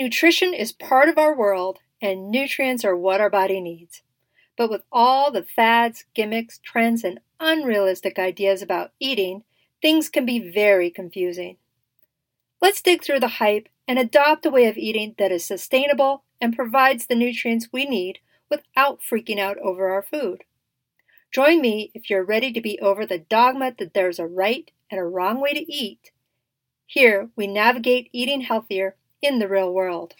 Nutrition is part of our world, and nutrients are what our body needs. But with all the fads, gimmicks, trends, and unrealistic ideas about eating, things can be very confusing. Let's dig through the hype and adopt a way of eating that is sustainable and provides the nutrients we need without freaking out over our food. Join me if you're ready to be over the dogma that there's a right and a wrong way to eat. Here, we navigate eating healthier in the real world.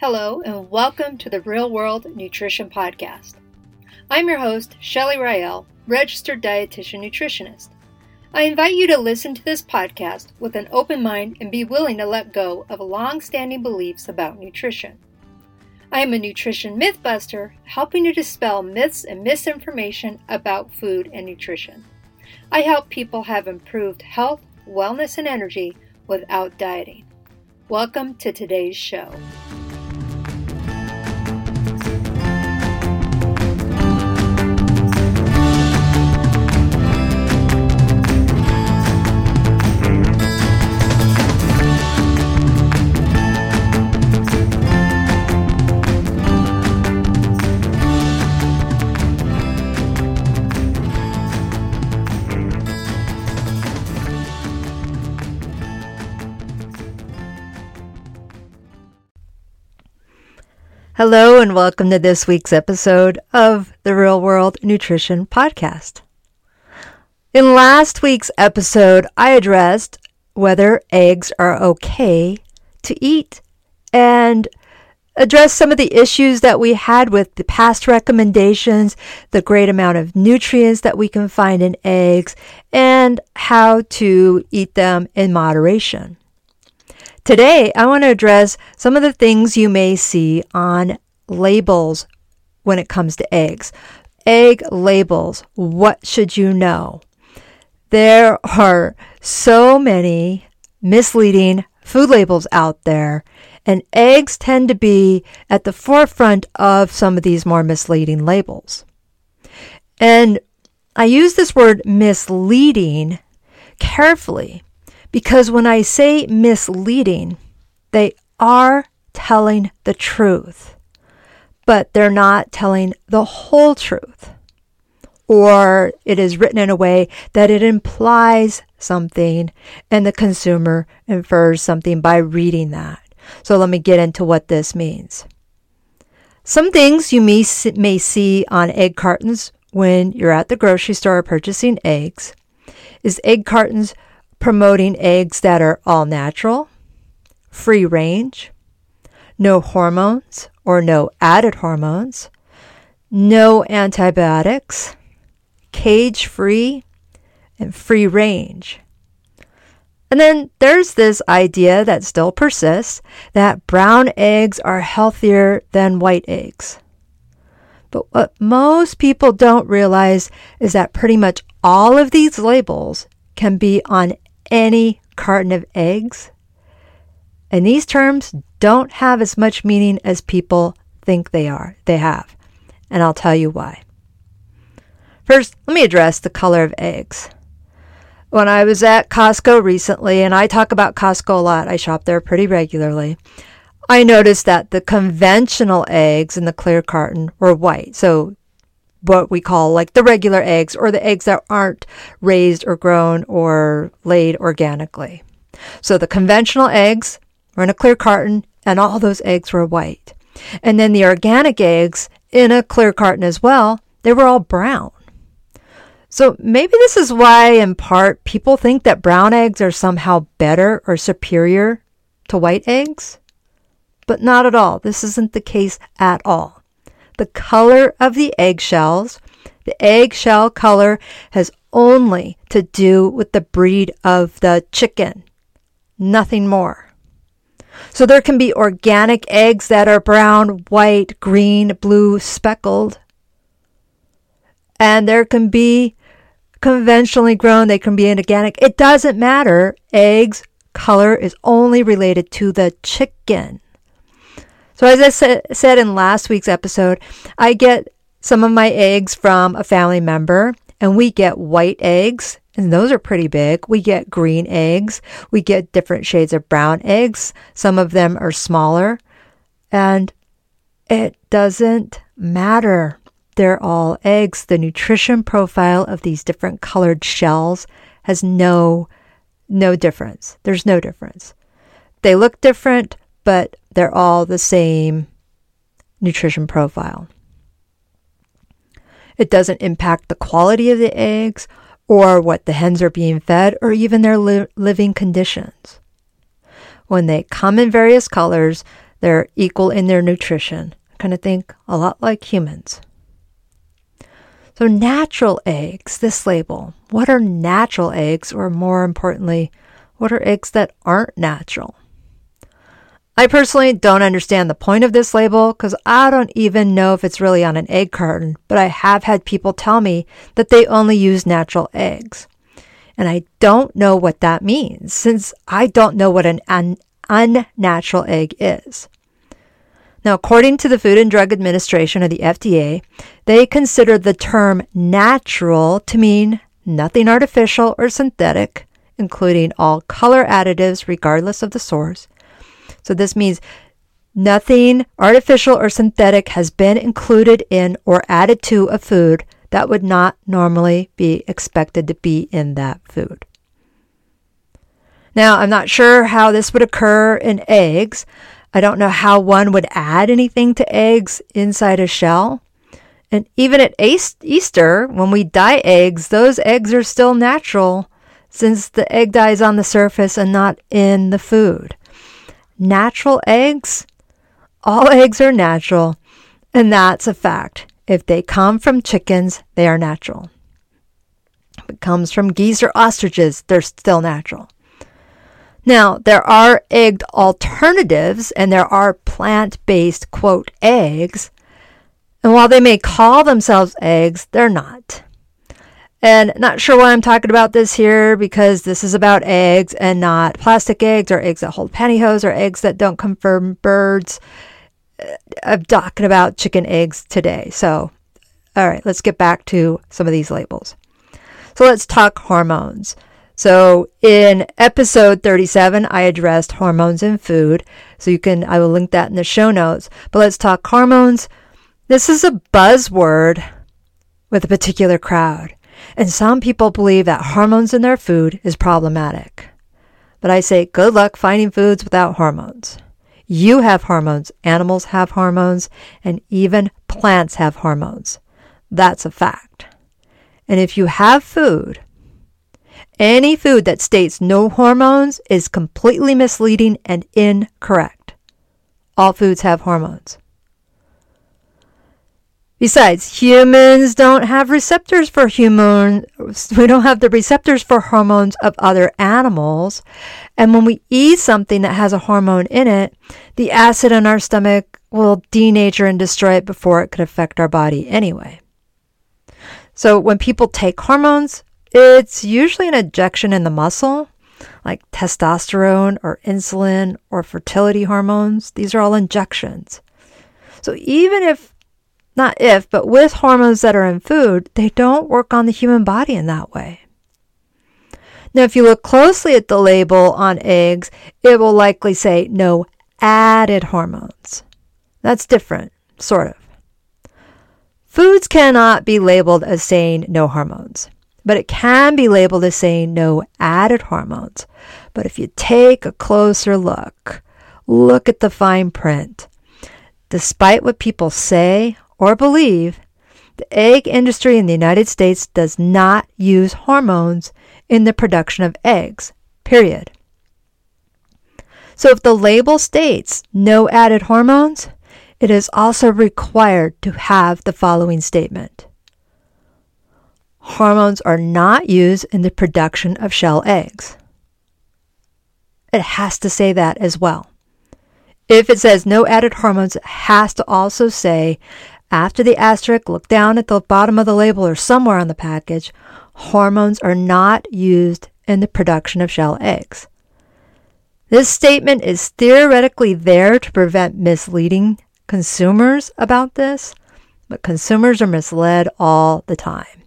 Hello, and welcome to the Real World Nutrition Podcast. I'm your host, Shelly Rael, registered dietitian nutritionist. I invite you to listen to this podcast with an open mind and be willing to let go of long standing beliefs about nutrition. I am a nutrition mythbuster, helping to dispel myths and misinformation about food and nutrition. I help people have improved health, wellness, and energy without dieting. Welcome to today's show. Hello, and welcome to this week's episode of the Real World Nutrition Podcast. In last week's episode, I addressed whether eggs are okay to eat and addressed some of the issues that we had with the past recommendations, the great amount of nutrients that we can find in eggs, and how to eat them in moderation. Today, I want to address some of the things you may see on labels when it comes to eggs. Egg labels. What should you know? There are so many misleading food labels out there, and eggs tend to be at the forefront of some of these more misleading labels. And I use this word misleading carefully because when I say misleading, they are telling the truth, but they're not telling the whole truth. Or it is written in a way that it implies something and the consumer infers something by reading that. So let me get into what this means. Some things you may, may see on egg cartons when you're at the grocery store purchasing eggs is egg cartons promoting eggs that are all natural, free range, no hormones or no added hormones, no antibiotics, cage free, and free range. And then there's this idea that still persists that brown eggs are healthier than white eggs. But what most people don't realize is that pretty much all of these labels can be on any carton of eggs. And these terms don't have as much meaning as people think they are. They have. And I'll tell you why. First, let me address the color of eggs. When I was at Costco recently, and I talk about Costco a lot, I shop there pretty regularly. I noticed that the conventional eggs in the clear carton were white. So what we call like the regular eggs or the eggs that aren't raised or grown or laid organically. So the conventional eggs were in a clear carton and all those eggs were white. And then the organic eggs in a clear carton as well, they were all brown. So maybe this is why, in part, people think that brown eggs are somehow better or superior to white eggs. But not at all. This isn't the case at all. The color of the eggshells The eggshell color has only to do with the breed of the chicken, nothing more. So there can be organic eggs that are brown, white, green, blue, speckled. And there can be conventionally grown, they can be organic. It doesn't matter. Eggs color is only related to the chicken. So, as I sa- said in last week's episode, I get some of my eggs from a family member, and we get white eggs, and those are pretty big. We get green eggs. We get different shades of brown eggs. Some of them are smaller, and it doesn't matter. They're all eggs. The nutrition profile of these different colored shells has no no difference. There's no difference. They look different, but they're all the same nutrition profile. It doesn't impact the quality of the eggs or what the hens are being fed or even their li- living conditions. When they come in various colors, they're equal in their nutrition. Kind of think a lot like humans. So, natural eggs, this label. What are natural eggs, or more importantly, what are eggs that aren't natural? I personally don't understand the point of this label because I don't even know if it's really on an egg carton, but I have had people tell me that they only use natural eggs. And I don't know what that means since I don't know what an un- unnatural egg is. Now, according to the Food and Drug Administration or the FDA, they consider the term natural to mean nothing artificial or synthetic, including all color additives regardless of the source. So this means nothing artificial or synthetic has been included in or added to a food that would not normally be expected to be in that food. Now, I'm not sure how this would occur in eggs. I don't know how one would add anything to eggs inside a shell. And even at Easter, when we dye eggs, those eggs are still natural since the egg dye is on the surface and not in the food. Natural eggs, all eggs are natural, and that's a fact. If they come from chickens, they are natural. If it comes from geese or ostriches, they're still natural. Now, there are egg alternatives and there are plant based, quote, eggs. And while they may call themselves eggs, they're not. And not sure why I'm talking about this here because this is about eggs and not plastic eggs or eggs that hold pantyhose or eggs that don't come from birds. Uh, I'm talking about chicken eggs today. So, all right, let's get back to some of these labels. So, let's talk hormones. So in episode 37, I addressed hormones in food. So you can, I will link that in the show notes. But let's talk hormones. This is a buzzword with a particular crowd. And some people believe that hormones in their food is problematic. But I say good luck finding foods without hormones. You have hormones, animals have hormones, and even plants have hormones. That's a fact. And if you have food any food that states no hormones is completely misleading and incorrect. All foods have hormones. Besides, humans don't have receptors for hormones. We don't have the receptors for hormones of other animals. And when we eat something that has a hormone in it, the acid in our stomach will denature and destroy it before it could affect our body anyway. So when people take hormones, it's usually an injection in the muscle, like testosterone or insulin or fertility hormones. These are all injections. So even if, not if, but with hormones that are in food, they don't work on the human body in that way. Now, if you look closely at the label on eggs, it will likely say no added hormones. That's different, sort of. Foods cannot be labeled as saying no hormones but it can be labeled as saying no added hormones. But if you take a closer look, look at the fine print. Despite what people say or believe, the egg industry in the United States does not use hormones in the production of eggs, period. So if the label states no added hormones, it is also required to have the following statement hormones are not used in the production of shell eggs. It has to say that as well. If it says no added hormones, it has to also say after the asterisk, look down at the bottom of the label or somewhere on the package, hormones are not used in the production of shell eggs. This statement is theoretically there to prevent misleading consumers about this, but consumers are misled all the time.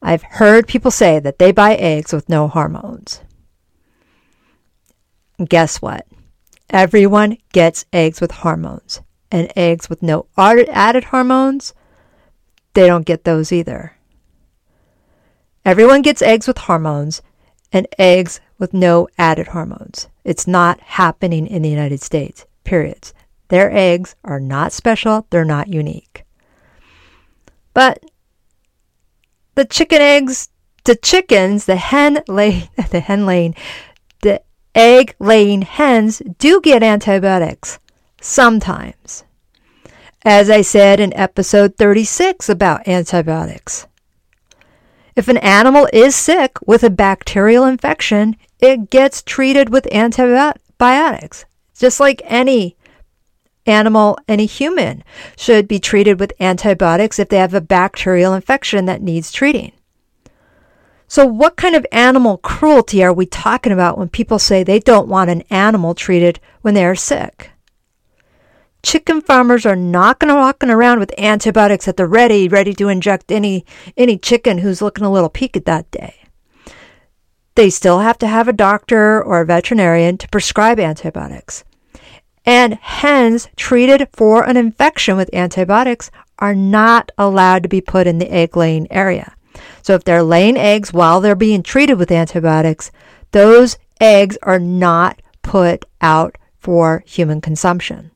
I've heard people say that they buy eggs with no hormones. Guess what? Everyone gets eggs with hormones, and eggs with no added hormones, they don't get those either. Everyone gets eggs with hormones and eggs with no added hormones. It's not happening in the United States, periods. Their eggs are not special, they're not unique. But the chicken eggs, the chickens, the hen lay, the hen laying, the egg laying hens do get antibiotics sometimes. As I said in episode 36 about antibiotics. If an animal is sick with a bacterial infection, it gets treated with antibiotics, just like any animal, any human should be treated with antibiotics if they have a bacterial infection that needs treating. So, what kind of animal cruelty are we talking about when people say they don't want an animal treated when they are sick? Chicken farmers are not going to walking around with antibiotics at the ready, ready to inject any any chicken who's looking a little peaked that day. They still have to have a doctor or a veterinarian to prescribe antibiotics. And hens treated for an infection with antibiotics are not allowed to be put in the egg laying area. So if they're laying eggs while they're being treated with antibiotics, those eggs are not put out for human consumption.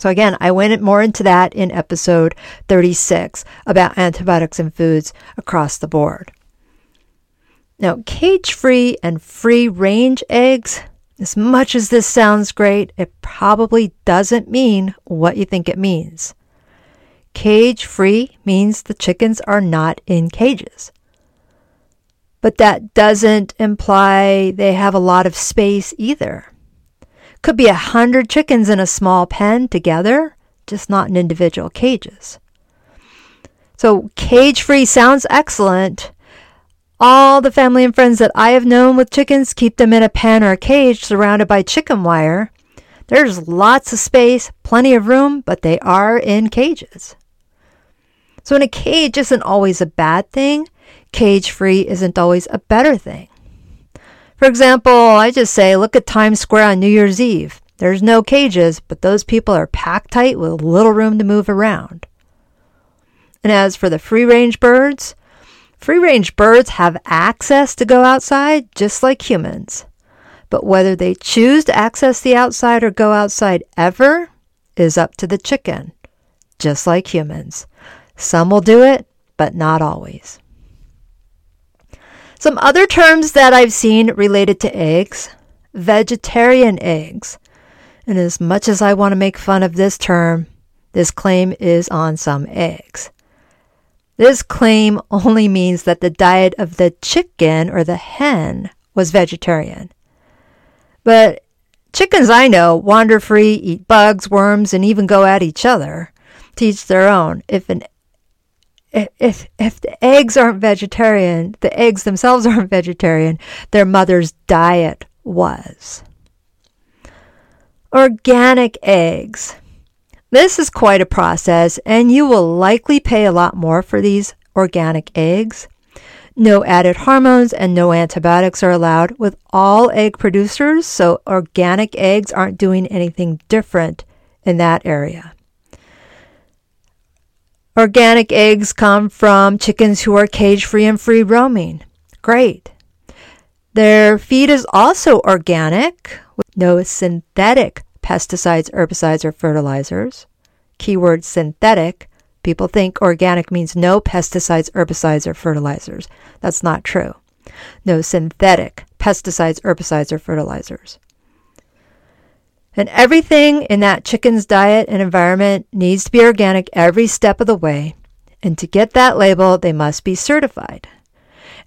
So again, I went more into that in episode 36 about antibiotics in foods across the board. Now, cage-free and free-range eggs, as much as this sounds great, it probably doesn't mean what you think it means. Cage free means the chickens are not in cages. But that doesn't imply they have a lot of space either. Could be a hundred chickens in a small pen together, just not in individual cages. So cage free sounds excellent. All the family and friends that I have known with chickens keep them in a pen or a cage surrounded by chicken wire. There's lots of space, plenty of room, but they are in cages. So, in a cage isn't always a bad thing. Cage free isn't always a better thing. For example, I just say, look at Times Square on New Year's Eve. There's no cages, but those people are packed tight with little room to move around. And as for the free range birds, free range birds have access to go outside just like humans. But whether they choose to access the outside or go outside ever is up to the chicken, just like humans. Some will do it, but not always. Some other terms that I've seen related to eggs vegetarian eggs. And as much as I want to make fun of this term, this claim is on some eggs. This claim only means that the diet of the chicken or the hen was vegetarian. But chickens I know wander free, eat bugs, worms, and even go at each other. Teach their own. If an if if the eggs aren't vegetarian, the eggs themselves aren't vegetarian, their mother's diet was. Organic eggs. This is quite a process, and you will likely pay a lot more for these organic eggs. No added hormones and no antibiotics are allowed with all egg producers, so organic eggs aren't doing anything different in that area. Organic eggs come from chickens who are cage free and free roaming. Great. Their feed is also organic with no synthetic pesticides, herbicides, or fertilizers. Keyword synthetic. People think organic means no pesticides, herbicides, or fertilizers. That's not true. No synthetic pesticides, herbicides, or fertilizers. And everything in that chicken's diet and environment needs to be organic every step of the way. And to get that label, they must be certified.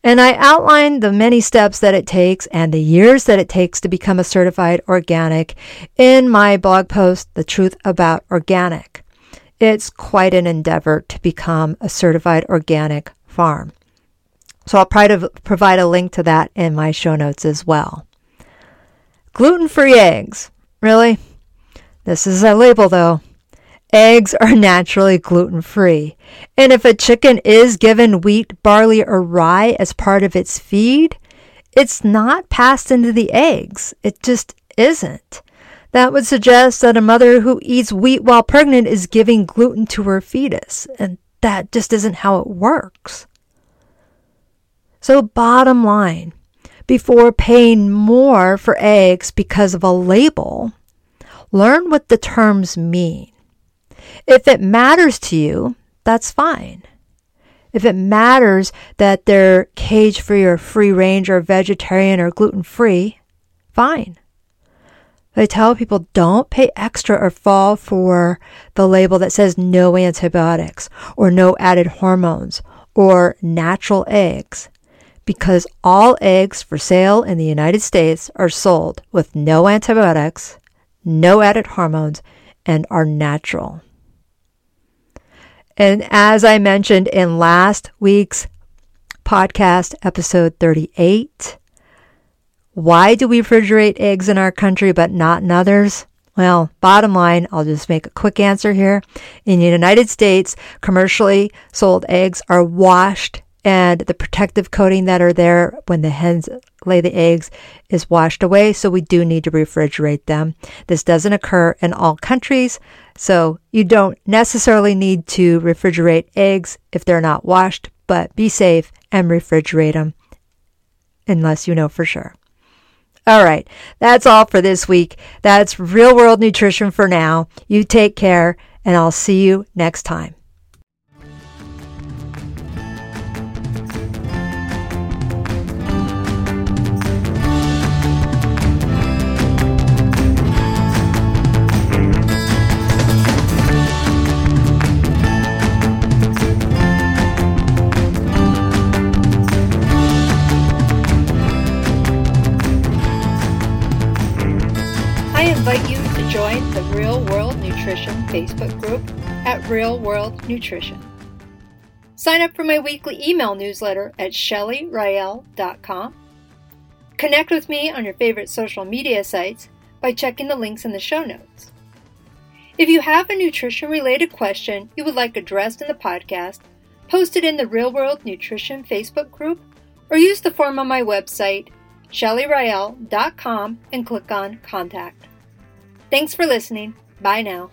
And I outline the many steps that it takes and the years that it takes to become a certified organic in my blog post, The Truth About Organic. It's quite an endeavor to become a certified organic farm. So I'll try to provide a link to that in my show notes as well. Gluten free eggs. Really? This is a label though. Eggs are naturally gluten free. And if a chicken is given wheat, barley, or rye as part of its feed, it's not passed into the eggs. It just isn't. That would suggest that a mother who eats wheat while pregnant is giving gluten to her fetus. And that just isn't how it works. So, bottom line, before paying more for eggs because of a label, learn what the terms mean. If it matters to you, that's fine. If it matters that they're cage free or free range or vegetarian or gluten free, fine. I tell people don't pay extra or fall for the label that says no antibiotics or no added hormones or natural eggs because all eggs for sale in the United States are sold with no antibiotics, no added hormones, and are natural. And as I mentioned in last week's podcast, episode 38, why do we refrigerate eggs in our country but not in others? Well, bottom line, I'll just make a quick answer here. In the United States, commercially sold eggs are washed and the protective coating that are there when the hens lay the eggs is washed away. So we do need to refrigerate them. This doesn't occur in all countries. So you don't necessarily need to refrigerate eggs if they're not washed, but be safe and refrigerate them unless you know for sure. All right. That's all for this week. That's real world nutrition for now. You take care and I'll see you next time. Nutrition Facebook group at Real World Nutrition. Sign up for my weekly email newsletter at shellyrael.com. Connect with me on your favorite social media sites by checking the links in the show notes. If you have a nutrition related question you would like addressed in the podcast, post it in the Real World Nutrition Facebook group or use the form on my website, shellyrael.com, and click on Contact. Thanks for listening. Bye now.